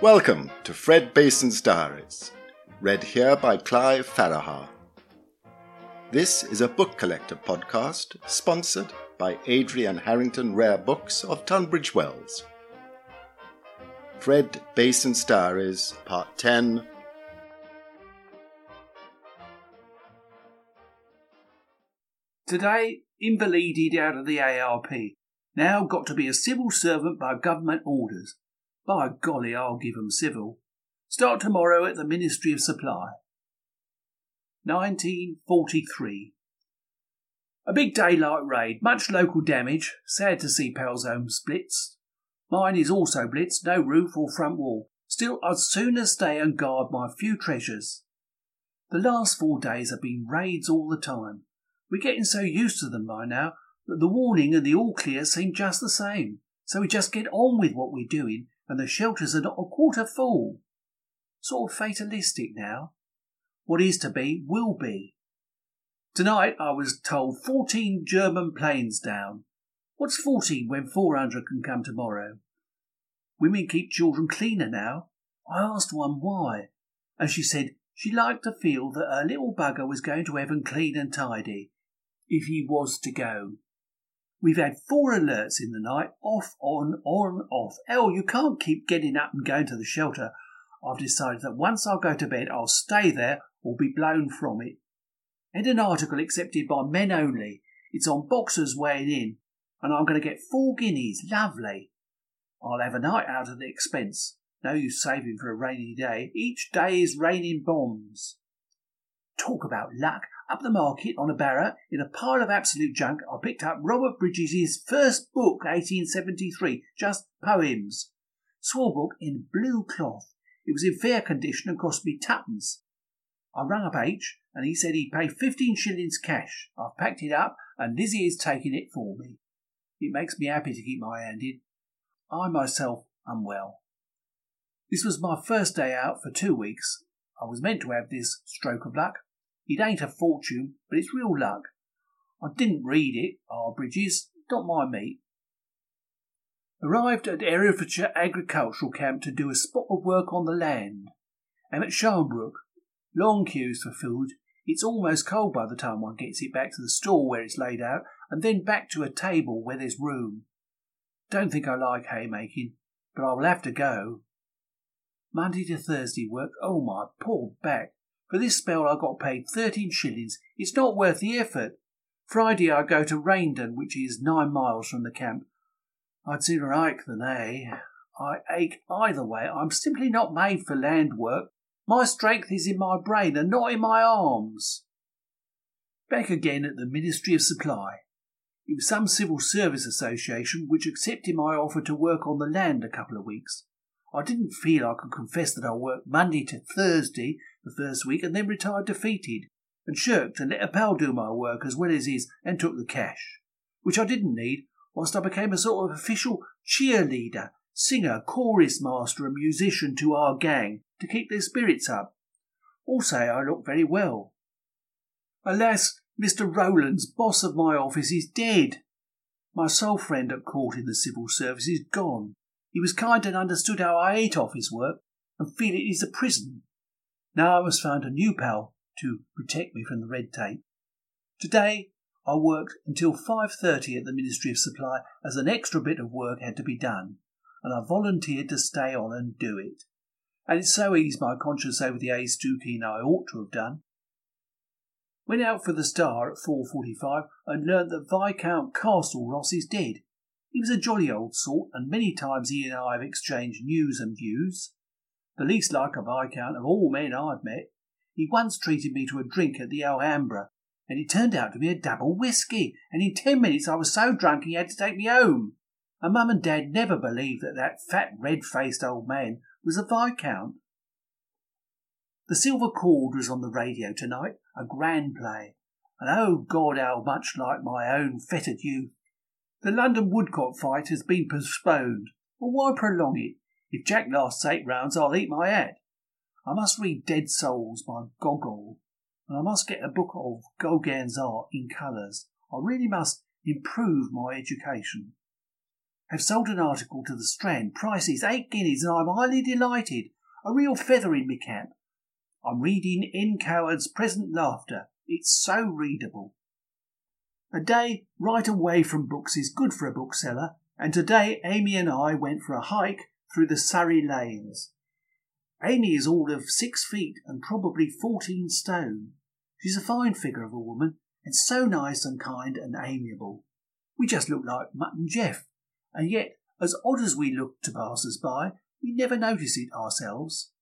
Welcome to Fred Bason's Diaries, read here by Clive Farahar. This is a book collector podcast sponsored by Adrian Harrington Rare Books of Tunbridge Wells. Fred Bason's Diaries, Part 10 Today, invalided out of the ARP. Now got to be a civil servant by government orders. By golly, I'll give 'em civil. Start tomorrow at the Ministry of Supply. 1943. A big daylight raid, much local damage. Sad to see Pal's home splits. Mine is also blitzed, no roof or front wall. Still, I'd sooner stay and guard my few treasures. The last four days have been raids all the time. We're getting so used to them by now that the warning and the all clear seem just the same. So we just get on with what we're doing, and the shelters are not a quarter full. Sort of fatalistic now. What is to be, will be. Tonight I was told 14 German planes down. What's 14 when 400 can come tomorrow? Women keep children cleaner now. I asked one why, and she said she liked to feel that her little bugger was going to heaven clean and tidy, if he was to go. We've had four alerts in the night, off, on, on, off. Hell, you can't keep getting up and going to the shelter. I've decided that once I go to bed, I'll stay there or be blown from it. And an article accepted by men only. It's on boxers weighing in, and I'm going to get four guineas. Lovely. I'll have a night out at the expense. No use saving for a rainy day. Each day is raining bombs. Talk about luck. Up the market on a barrow, in a pile of absolute junk, I picked up Robert Bridges' first book, 1873, just poems. Small book in blue cloth. It was in fair condition and cost me twopence. I rang up H, and he said he'd pay fifteen shillings cash. I've packed it up, and Lizzie is taking it for me. It makes me happy to keep my hand in. I myself am well. This was my first day out for two weeks. I was meant to have this stroke of luck. It ain't a fortune, but it's real luck. I didn't read it, R. Bridges, Don't my meat. Arrived at Herefordshire Agricultural Camp to do a spot of work on the land. I'm at Sharnbrook. Long queues for food. It's almost cold by the time one gets it back to the store where it's laid out, and then back to a table where there's room. Don't think I like haymaking, but I will have to go. Monday to Thursday work. Oh, my poor back. For this spell I got paid thirteen shillings. It's not worth the effort. Friday I go to Raindon, which is nine miles from the camp. I'd sooner ache than ache. I ache either way. I'm simply not made for land work. My strength is in my brain and not in my arms. Back again at the Ministry of Supply. It was some civil service association which accepted my offer to work on the land a couple of weeks. I didn't feel I could confess that I worked Monday to Thursday the first week and then retired defeated, and shirked and let a pal do my work as well as his and took the cash, which I didn't need, whilst I became a sort of official cheerleader, singer, chorus master, and musician to our gang to keep their spirits up. Also, I look very well. Alas, Mr. Rowlands, boss of my office, is dead. My sole friend at court in the civil service is gone. He was kind and understood how I ate off his work and feel it is a prison. Now I must find a new pal to protect me from the red tape. Today I worked until 5.30 at the Ministry of Supply as an extra bit of work had to be done, and I volunteered to stay on and do it. And it so eased my conscience over the A's Duking I ought to have done. Went out for the Star at 4.45 and learnt that Viscount Castlerosse is dead. He was a jolly old sort, and many times he and I have exchanged news and views. The least like a Viscount of all men I've met. He once treated me to a drink at the Alhambra, and it turned out to be a double whisky, and in ten minutes I was so drunk he had to take me home. And Mum and Dad never believed that that fat, red-faced old man was a Viscount. The Silver Cord was on the radio tonight, a grand play, and oh God, how much like my own fettered youth. The London Woodcock fight has been postponed. Well, why prolong it? If Jack lasts eight rounds, I'll eat my hat. I must read Dead Souls by Gogol, and I must get a book of Gauguin's art in colours. I really must improve my education. have sold an article to the Strand. Price is eight guineas, and I'm highly delighted. A real feather in me cap. I'm reading N. Coward's Present Laughter. It's so readable. A day right away from books is good for a bookseller, and today Amy and I went for a hike through the Surrey lanes. Amy is all of six feet and probably fourteen stone. She's a fine figure of a woman, and so nice and kind and amiable. We just look like Mutt and Jeff, and yet, as odd as we look to passers by, we never notice it ourselves.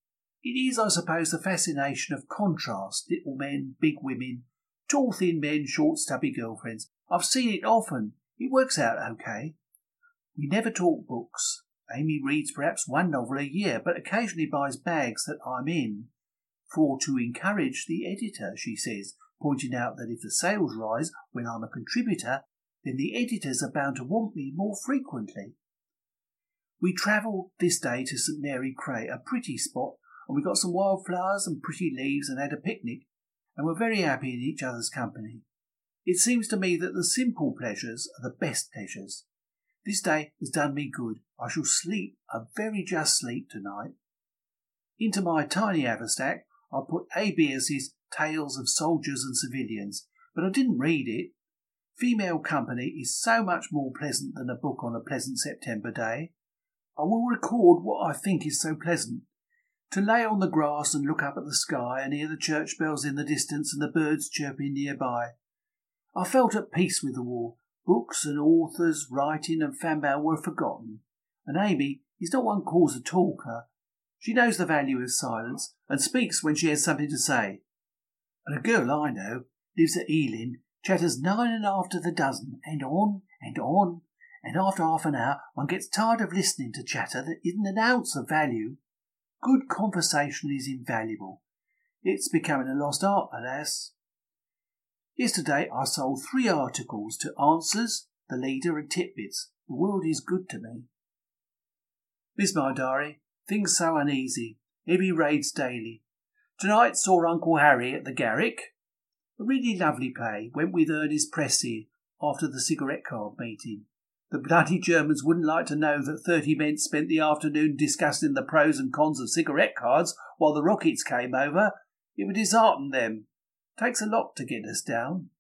It is, I suppose, the fascination of contrast little men, big women, tall, thin men, short, stubby girlfriends. I've seen it often. It works out okay. We never talk books. Amy reads perhaps one novel a year, but occasionally buys bags that I'm in. For to encourage the editor, she says, pointing out that if the sales rise when I'm a contributor, then the editors are bound to want me more frequently. We travelled this day to St Mary Cray, a pretty spot, and we got some wildflowers and pretty leaves and had a picnic, and were very happy in each other's company. It seems to me that the simple pleasures are the best pleasures. This day has done me good. I shall sleep a very just sleep tonight. Into my tiny haversack I put A. Bierce's Tales of Soldiers and Civilians, but I didn't read it. Female company is so much more pleasant than a book on a pleasant September day. I will record what I think is so pleasant. To lay on the grass and look up at the sky and hear the church bells in the distance and the birds chirping nearby. I felt at peace with the war. Books and authors, writing and fan were forgotten. And Amy is not one calls a talker. She knows the value of silence and speaks when she has something to say. And a girl I know lives at Ealing chatters nine and after the dozen, and on and on, and after half an hour one gets tired of listening to chatter that isn't an ounce of value. Good conversation is invaluable. It's becoming a lost art, alas. Yesterday I sold three articles to Answers, The Leader, and Titbits. The world is good to me. Miss my diary, things so uneasy. Heavy raids daily. Tonight saw Uncle Harry at the Garrick. A really lovely play. Went with Ernest Pressy after the cigarette card meeting. The bloody Germans wouldn't like to know that 30 men spent the afternoon discussing the pros and cons of cigarette cards while the rockets came over. It would dishearten them. Takes a lot to get us down.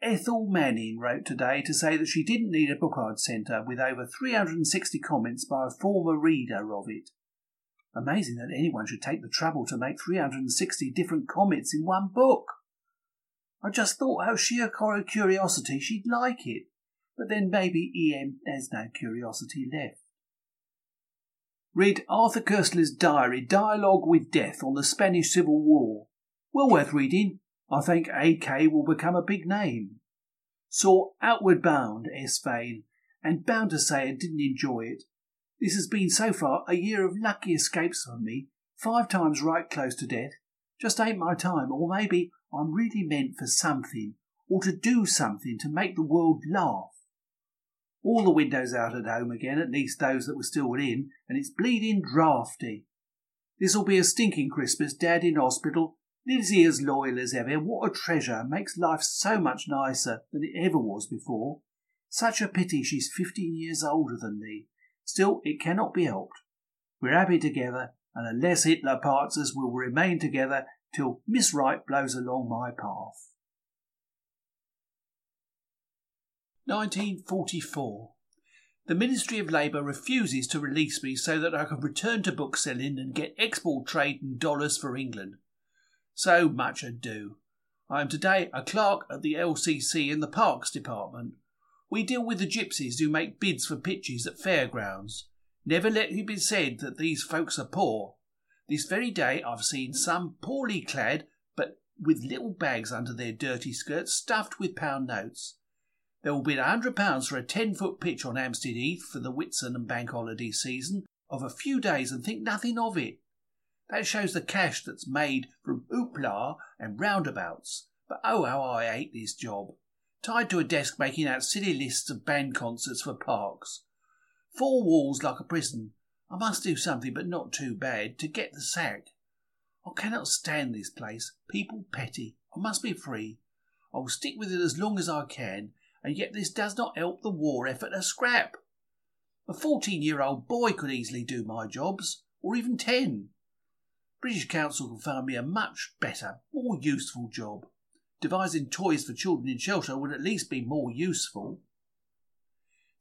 Ethel Mannin wrote today to say that she didn't need a book I'd sent her, with over 360 comments by a former reader of it. Amazing that anyone should take the trouble to make 360 different comments in one book. I just thought how sheer curiosity she'd like it, but then maybe EM has no curiosity left. Read Arthur Koestler's diary, Dialogue with Death on the Spanish Civil War. Well worth reading. I think AK will become a big name. Saw Outward Bound, S. And bound to say I didn't enjoy it. This has been so far a year of lucky escapes for me, five times right close to death. Just ain't my time, or maybe I'm really meant for something, or to do something to make the world laugh. All the windows out at home again, at least those that were still in, and it's bleeding draughty. This'll be a stinking Christmas, Dad in hospital. Lizzie as loyal as ever. What a treasure. Makes life so much nicer than it ever was before. Such a pity she's fifteen years older than me. Still, it cannot be helped. We're happy together, and unless Hitler parts us, we'll remain together till Miss Right blows along my path. 1944. The Ministry of Labour refuses to release me so that I can return to bookselling and get export trade and dollars for England. So much ado. I am today a clerk at the LCC in the Parks Department. We deal with the gypsies who make bids for pitches at fairgrounds. Never let it be said that these folks are poor. This very day I've seen some poorly clad, but with little bags under their dirty skirts stuffed with pound notes. There will be a hundred pounds for a ten foot pitch on Hampstead Heath for the Whitsun and Bank Holiday season of a few days and think nothing of it. That shows the cash that's made from hoopla and roundabouts. But oh, how I hate this job tied to a desk making out silly lists of band concerts for parks. Four walls like a prison. I must do something, but not too bad, to get the sack. I cannot stand this place. People petty. I must be free. I will stick with it as long as I can, and yet this does not help the war effort a scrap. A 14 year old boy could easily do my jobs, or even 10. British Council can find me a much better, more useful job. Devising toys for children in shelter would at least be more useful.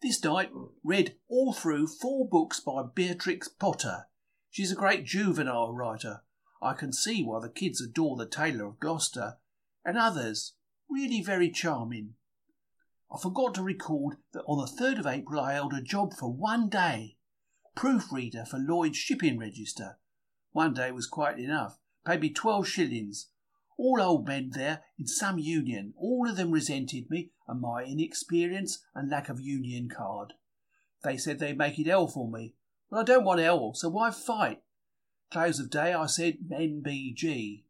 This night read all through four books by Beatrix Potter. She's a great juvenile writer. I can see why the kids adore the Tailor of Gloucester, and others, really very charming. I forgot to record that on the 3rd of April I held a job for one day. Proofreader for Lloyd's Shipping Register. One day was quite enough. Paid me 12 shillings. All old men there in some union. All of them resented me and my inexperience and lack of union card. They said they'd make it hell for me. Well, I don't want hell, so why fight? Close of day, I said NBG.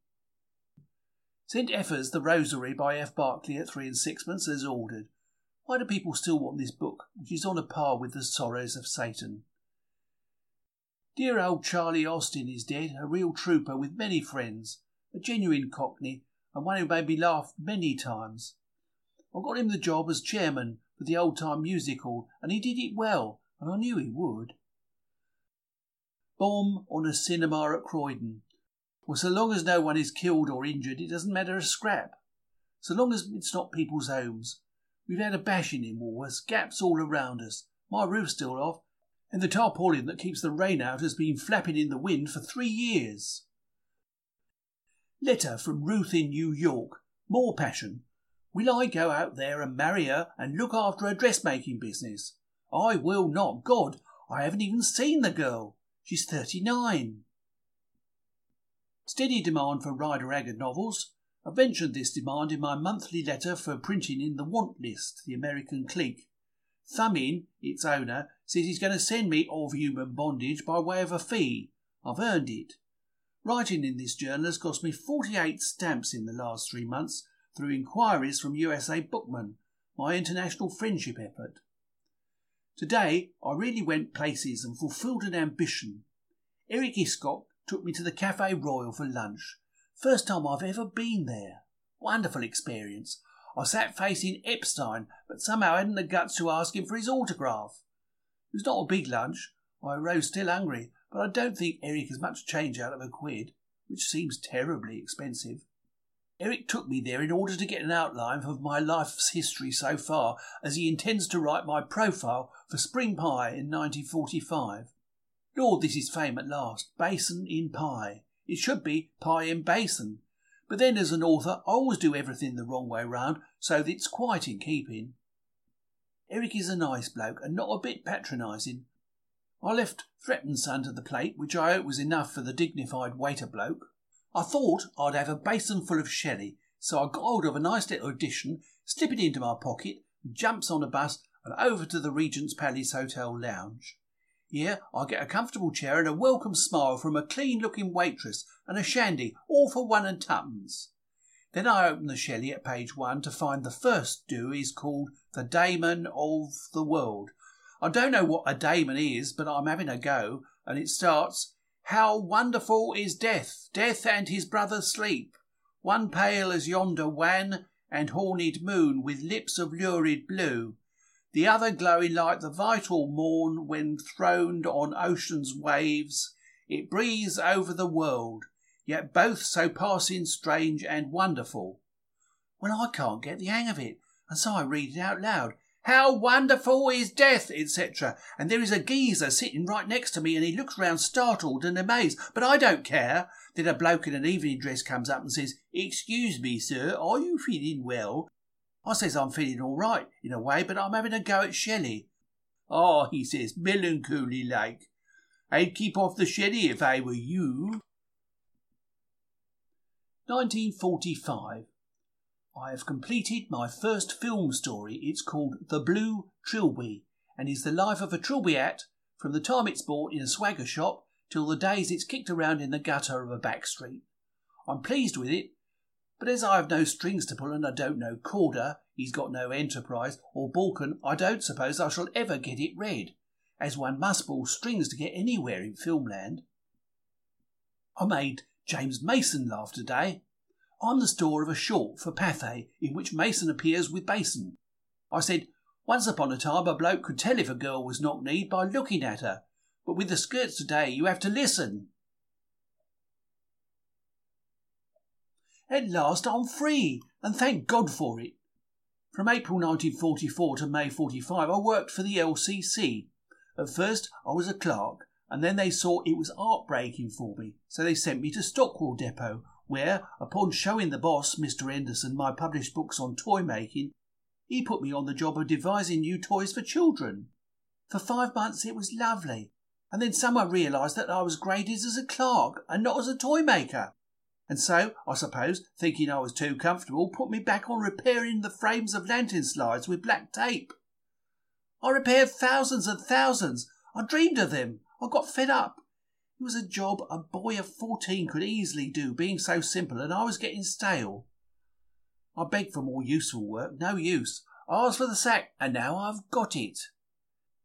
Sent Effers The Rosary by F. Barclay at three and sixpence as ordered. Why do people still want this book, which is on a par with the sorrows of Satan? Dear old Charlie Austin is dead, a real trooper with many friends, a genuine cockney, and one who made me laugh many times. I got him the job as chairman for the old time music hall, and he did it well, and I knew he would. Bomb on a cinema at Croydon. Well, so long as no one is killed or injured, it doesn't matter a scrap. So long as it's not people's homes. We've had a bashing in Woolworths, gaps all around us. My roof's still off, and the tarpaulin that keeps the rain out has been flapping in the wind for three years. Letter from Ruth in New York. More passion. Will I go out there and marry her and look after her dressmaking business? I will not. God, I haven't even seen the girl. She's 39. Steady demand for Rider Haggard novels. I mentioned this demand in my monthly letter for printing in the Want List, the American clique. Thumbin, its owner, says he's going to send me Of Human Bondage by way of a fee. I've earned it. Writing in this journal has cost me 48 stamps in the last three months through inquiries from USA Bookman, my international friendship effort. Today I really went places and fulfilled an ambition. Eric Hiscock took me to the Cafe Royal for lunch. First time I've ever been there. Wonderful experience. I sat facing Epstein, but somehow hadn't the guts to ask him for his autograph. It was not a big lunch. I rose still hungry, but I don't think Eric has much change out of a quid, which seems terribly expensive. Eric took me there in order to get an outline of my life's history so far, as he intends to write my profile for Spring Pie in 1945. Lord, this is fame at last. Bason in pie. It should be pie in basin. But then, as an author, I always do everything the wrong way round, so that it's quite in keeping. Eric is a nice bloke and not a bit patronising. I left threepence under the plate, which I hope was enough for the dignified waiter bloke. I thought I'd have a basin full of sherry, so I got hold of a nice little edition, slip it into my pocket, jumps on a bus, and over to the Regent's Palace Hotel lounge. Here I get a comfortable chair and a welcome smile from a clean-looking waitress and a shandy, all for one and twopence. Then I open the Shelley at page one to find the first do is called The Daemon of the World. I don't know what a daemon is, but I'm having a go, and it starts how wonderful is death, death and his brother sleep. One pale as yonder wan and horned moon with lips of lurid blue. The other glowing like the vital morn when throned on ocean's waves. It breathes over the world, yet both so passing strange and wonderful. Well, I can't get the hang of it, and so I read it out loud, how wonderful is death, etc. And there is a geezer sitting right next to me, and he looks round startled and amazed. But I don't care. Then a bloke in an evening dress comes up and says, Excuse me, sir, are you feeling well? I says I'm feeling all right, in a way, but I'm having a go at Shelley. Ah, oh, he says, melancholy like. I'd keep off the Shelley if I were you. 1945. I have completed my first film story. It's called The Blue Trilby and is the life of a trilby hat from the time it's bought in a swagger shop till the days it's kicked around in the gutter of a back street. I'm pleased with it, but as I have no strings to pull and I don't know Korda, he's got no enterprise, or Balcon, I don't suppose I shall ever get it read, as one must pull strings to get anywhere in filmland. I made James Mason laugh today. I'm the store of a short for Pathé in which Mason appears with Bason. I said, Once upon a time a bloke could tell if a girl was knock kneed by looking at her, but with the skirts today you have to listen. At last I'm free, and thank God for it. From April 1944 to May 45, I worked for the LCC. At first, I was a clerk, and then they saw it was heartbreaking for me, so they sent me to Stockwell Depot, where, upon showing the boss, Mr. Henderson, my published books on toy making, he put me on the job of devising new toys for children. For five months it was lovely, and then someone realised that I was graded as a clerk and not as a toy maker. And so, I suppose, thinking I was too comfortable, put me back on repairing the frames of lantern slides with black tape. I repaired thousands and thousands. I dreamed of them. I got fed up. It was a job a boy of fourteen could easily do, being so simple, and I was getting stale. I begged for more useful work, no use. I asked for the sack, and now I've got it.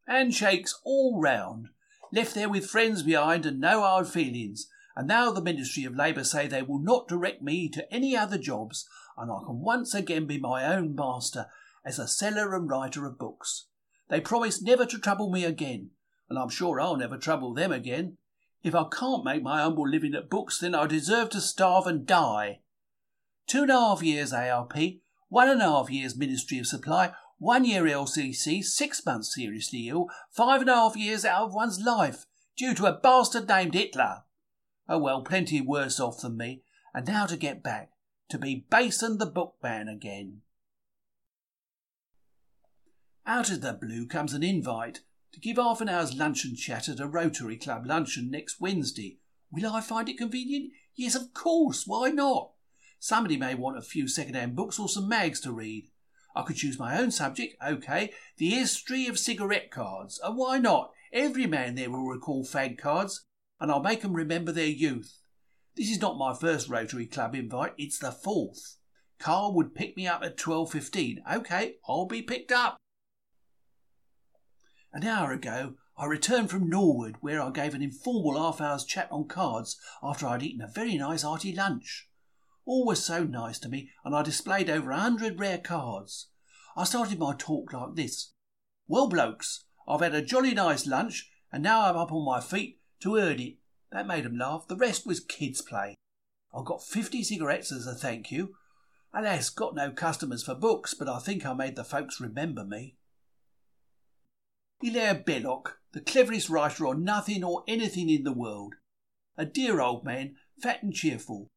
Handshakes all round. Left there with friends behind and no hard feelings. And now the Ministry of Labour say they will not direct me to any other jobs, and I can once again be my own master as a seller and writer of books. They promise never to trouble me again, and I'm sure I'll never trouble them again. If I can't make my humble living at books, then I deserve to starve and die. Two and a half years ARP, one and a half years Ministry of Supply, one year LCC, six months seriously ill, five and a half years out of one's life, due to a bastard named Hitler. Oh well, plenty worse off than me, and now to get back, to be Bason the bookman again. Out of the blue comes an invite to give half an hour's luncheon chat at a Rotary Club luncheon next Wednesday. Will I find it convenient? Yes, of course. Why not? Somebody may want a few second-hand books or some mags to read. I could choose my own subject, okay, the history of cigarette cards. And why not? Every man there will recall fag cards, and I'll make 'em remember their youth. This is not my first Rotary Club invite, it's the fourth. Carl would pick me up at 12.15. Okay, I'll be picked up. An hour ago, I returned from Norwood, where I gave an informal half hour's chat on cards after I'd eaten a very nice hearty lunch. All was so nice to me, and I displayed over a hundred rare cards. I started my talk like this. Well, blokes, I've had a jolly nice lunch, and now I'm up on my feet to earn it. That made 'em laugh. The rest was kids' play. I got fifty cigarettes as a thank you. Alas, got no customers for books, but I think I made the folks remember me. Hilaire Belloc, the cleverest writer on nothing or anything in the world. A dear old man, fat and cheerful.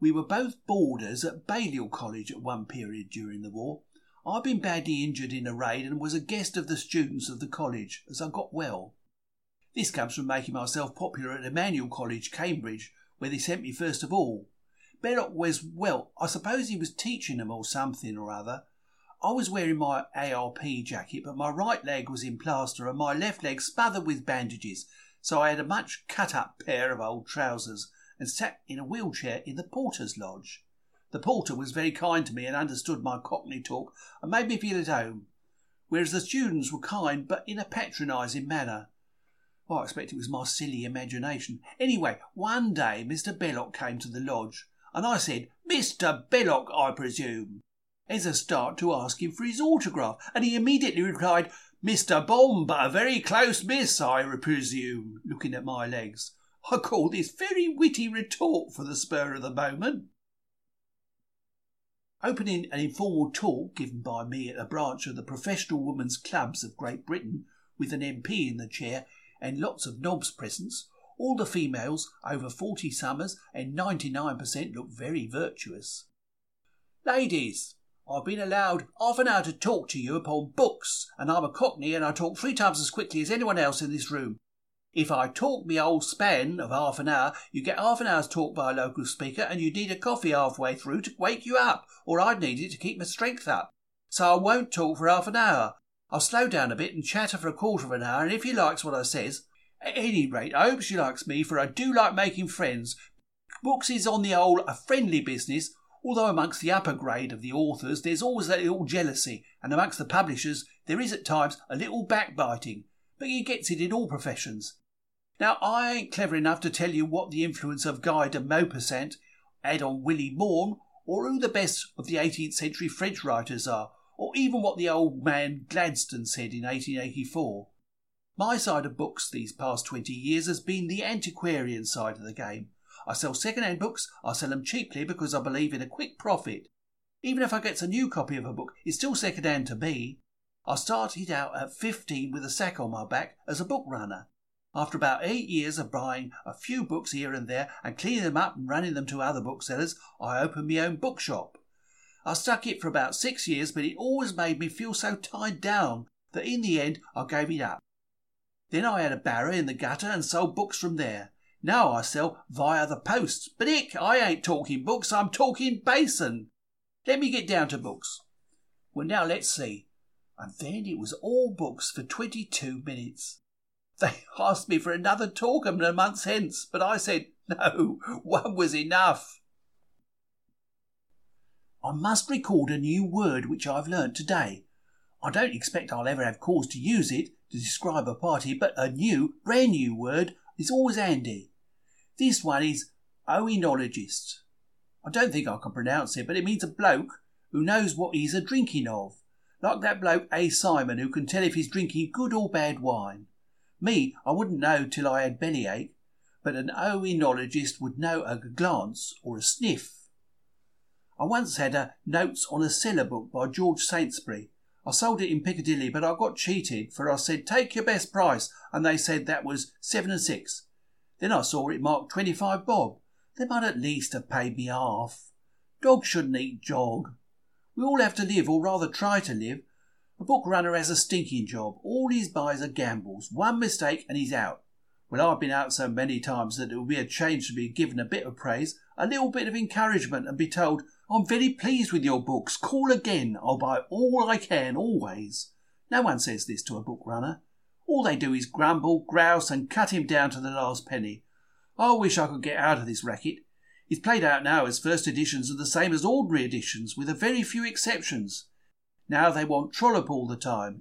We were both boarders at Balliol College at one period during the war. I'd been badly injured in a raid and was a guest of the students of the college as I got well. This comes from making myself popular at Emmanuel College, Cambridge, where they sent me first of all. Belloc was, well, I suppose he was teaching them or something or other, I was wearing my ARP jacket, but my right leg was in plaster and my left leg smothered with bandages, so I had a much cut up pair of old trousers and sat in a wheelchair in the porter's lodge. The porter was very kind to me and understood my cockney talk and made me feel at home, whereas the students were kind but in a patronising manner. I expect it was my silly imagination. Anyway, one day Mr. Belloc came to the lodge, and I said, Mr. Belloc, I presume as a start to ask him for his autograph, and he immediately replied, Mr. Bomb, but a very close miss, I presume, looking at my legs. I call this very witty retort for the spur of the moment. Opening an informal talk given by me at a branch of the Professional Women's Clubs of Great Britain, with an MP in the chair and lots of knobs presents, all the females over 40 summers and 99% look very virtuous. Ladies, I've been allowed half an hour to talk to you upon books, and I'm a cockney and I talk three times as quickly as anyone else in this room. If I talk me whole span of half an hour, you get half an hour's talk by a local speaker, and you need a coffee halfway through to wake you up, or I'd need it to keep my strength up. So I won't talk for half an hour. I'll slow down a bit and chatter for a quarter of an hour, and if he likes what I says, at any rate, I hope she likes me, for I do like making friends. Books is on the whole a friendly business, Although amongst the upper grade of the authors there's always a little jealousy, and amongst the publishers there is at times a little backbiting, but you gets it in all professions. Now I ain't clever enough to tell you what the influence of Guy de Maupassant had on Willie Maugham, or who the best of the 18th century French writers are, or even what the old man Gladstone said in 1884. My side of books these past 20 years has been the antiquarian side of the game. I sell second-hand books, I sell them cheaply because I believe in a quick profit. Even if I get a new copy of a book, it's still second-hand to me. I started out at 15 with a sack on my back as a book runner. After about eight years of buying a few books here and there and cleaning them up and running them to other booksellers, I opened my own bookshop. I stuck it for about six years, but it always made me feel so tied down that in the end I gave it up. Then I had a barrow in the gutter and sold books from there. Now I sell via the post. But ick, I ain't talking books, I'm talking Bason. Let me get down to books. Well, now let's see. And then it was all books for 22 minutes. They asked me for another talk a month hence, but I said, no, one was enough. I must record a new word which I've learnt today. I don't expect I'll ever have cause to use it to describe a party, but a new, brand new word is always handy. This one is oenologist. I don't think I can pronounce it, but it means a bloke who knows what he's a drinking of. Like that bloke A. Simon who can tell if he's drinking good or bad wine. Me, I wouldn't know till I had bellyache, but an oenologist would know at a glance or a sniff. I once had a Notes on a Cellar book by George Saintsbury. I sold it in Piccadilly, but I got cheated, for I said, take your best price, and they said that was seven and six. Then I saw it marked 25 bob. They might at least have paid me half. Dogs shouldn't eat jog. We all have to live, or rather try to live. A book runner has a stinking job. All he buys are gambles. One mistake and he's out. Well, I've been out so many times that it would be a change to be given a bit of praise, a little bit of encouragement, and be told, I'm very pleased with your books. Call again. I'll buy all I can, always. No one says this to a book runner. All they do is grumble, grouse, and cut him down to the last penny. I wish I could get out of this racket. It's played out now as first editions are the same as ordinary editions, with a very few exceptions. Now they want Trollope all the time.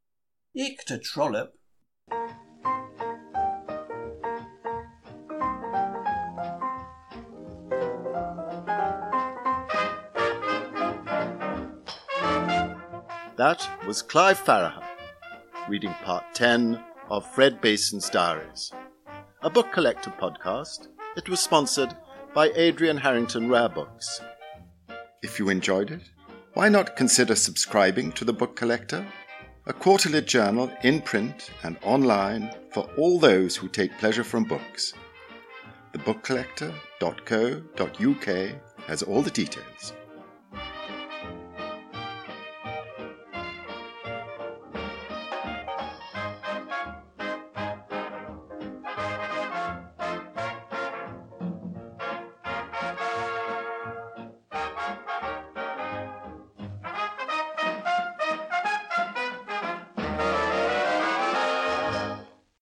Ick to Trollope. That was Clive Farahar reading part 10 of Fred Bason's Diaries, a book collector podcast. It was sponsored by Adrian Harrington Rare Books. If you enjoyed it, why not consider subscribing to The Book Collector, a quarterly journal in print and online for all those who take pleasure from books. Thebookcollector.co.uk has all the details.